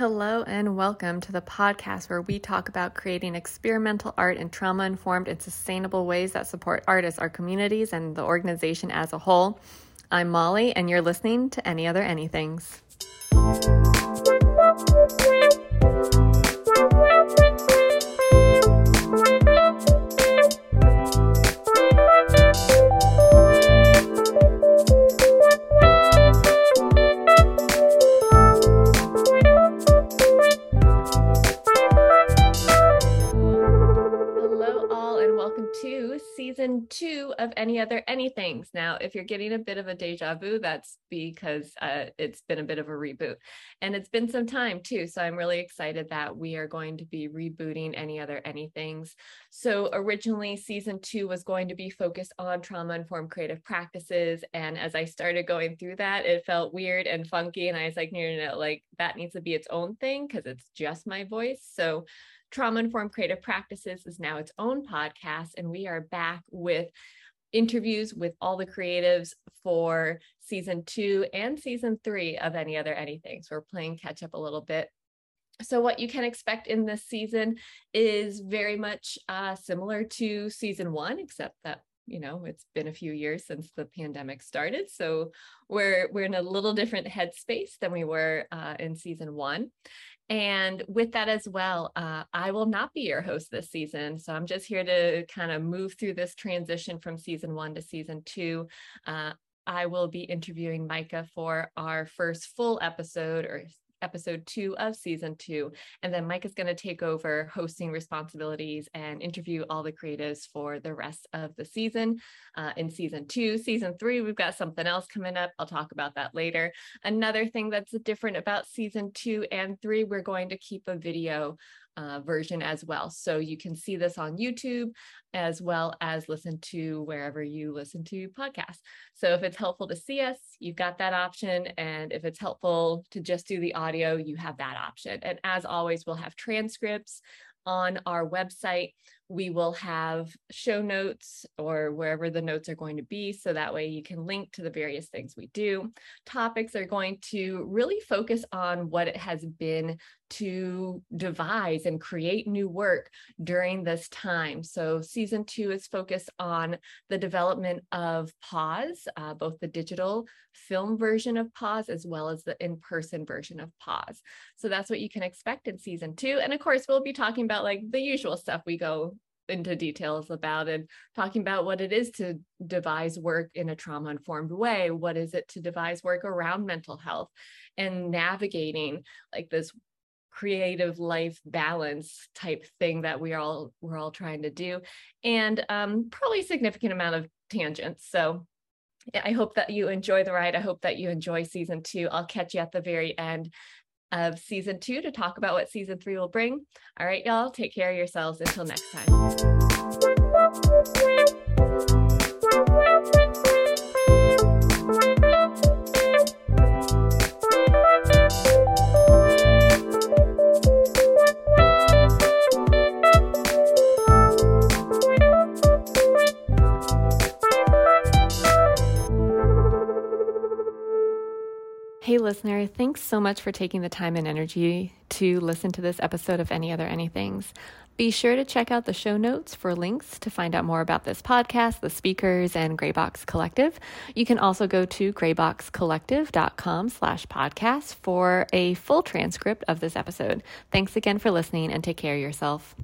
Hello, and welcome to the podcast where we talk about creating experimental art in trauma informed and sustainable ways that support artists, our communities, and the organization as a whole. I'm Molly, and you're listening to Any Other Anythings. Two of Any Other Anythings. Now, if you're getting a bit of a deja vu, that's because uh, it's been a bit of a reboot. And it's been some time too. So I'm really excited that we are going to be rebooting Any Other Anythings. So originally, season two was going to be focused on trauma informed creative practices. And as I started going through that, it felt weird and funky. And I was like, no, no, no, like that needs to be its own thing because it's just my voice. So Trauma Informed Creative Practices is now its own podcast, and we are back with interviews with all the creatives for season two and season three of Any Other Anything. So we're playing catch up a little bit. So, what you can expect in this season is very much uh, similar to season one, except that you know it's been a few years since the pandemic started so we're we're in a little different headspace than we were uh, in season one and with that as well, uh, I will not be your host this season. So I'm just here to kind of move through this transition from season one to season two. Uh, I will be interviewing Micah for our first full episode or episode two of season two. And then Mike is going to take over hosting responsibilities and interview all the creatives for the rest of the season. Uh, in season two, season three, we've got something else coming up. I'll talk about that later. Another thing that's different about season two and three, we're going to keep a video uh, version as well. So you can see this on YouTube as well as listen to wherever you listen to podcasts. So if it's helpful to see us, you've got that option. And if it's helpful to just do the audio, you have that option. And as always, we'll have transcripts on our website we will have show notes or wherever the notes are going to be. So that way you can link to the various things we do. Topics are going to really focus on what it has been to devise and create new work during this time. So season two is focused on the development of Pause, uh, both the digital film version of Pause as well as the in-person version of Pause. So that's what you can expect in season two. And of course, we'll be talking about like the usual stuff we go into details about and talking about what it is to devise work in a trauma informed way what is it to devise work around mental health and navigating like this creative life balance type thing that we all we're all trying to do and um, probably significant amount of tangents so I hope that you enjoy the ride. I hope that you enjoy season two. I'll catch you at the very end of season two to talk about what season three will bring. All right, y'all, take care of yourselves until next time. Hey, listener, thanks so much for taking the time and energy to listen to this episode of Any Other Anythings. Be sure to check out the show notes for links to find out more about this podcast, the speakers, and Graybox Collective. You can also go to grayboxcollective.com slash podcast for a full transcript of this episode. Thanks again for listening and take care of yourself.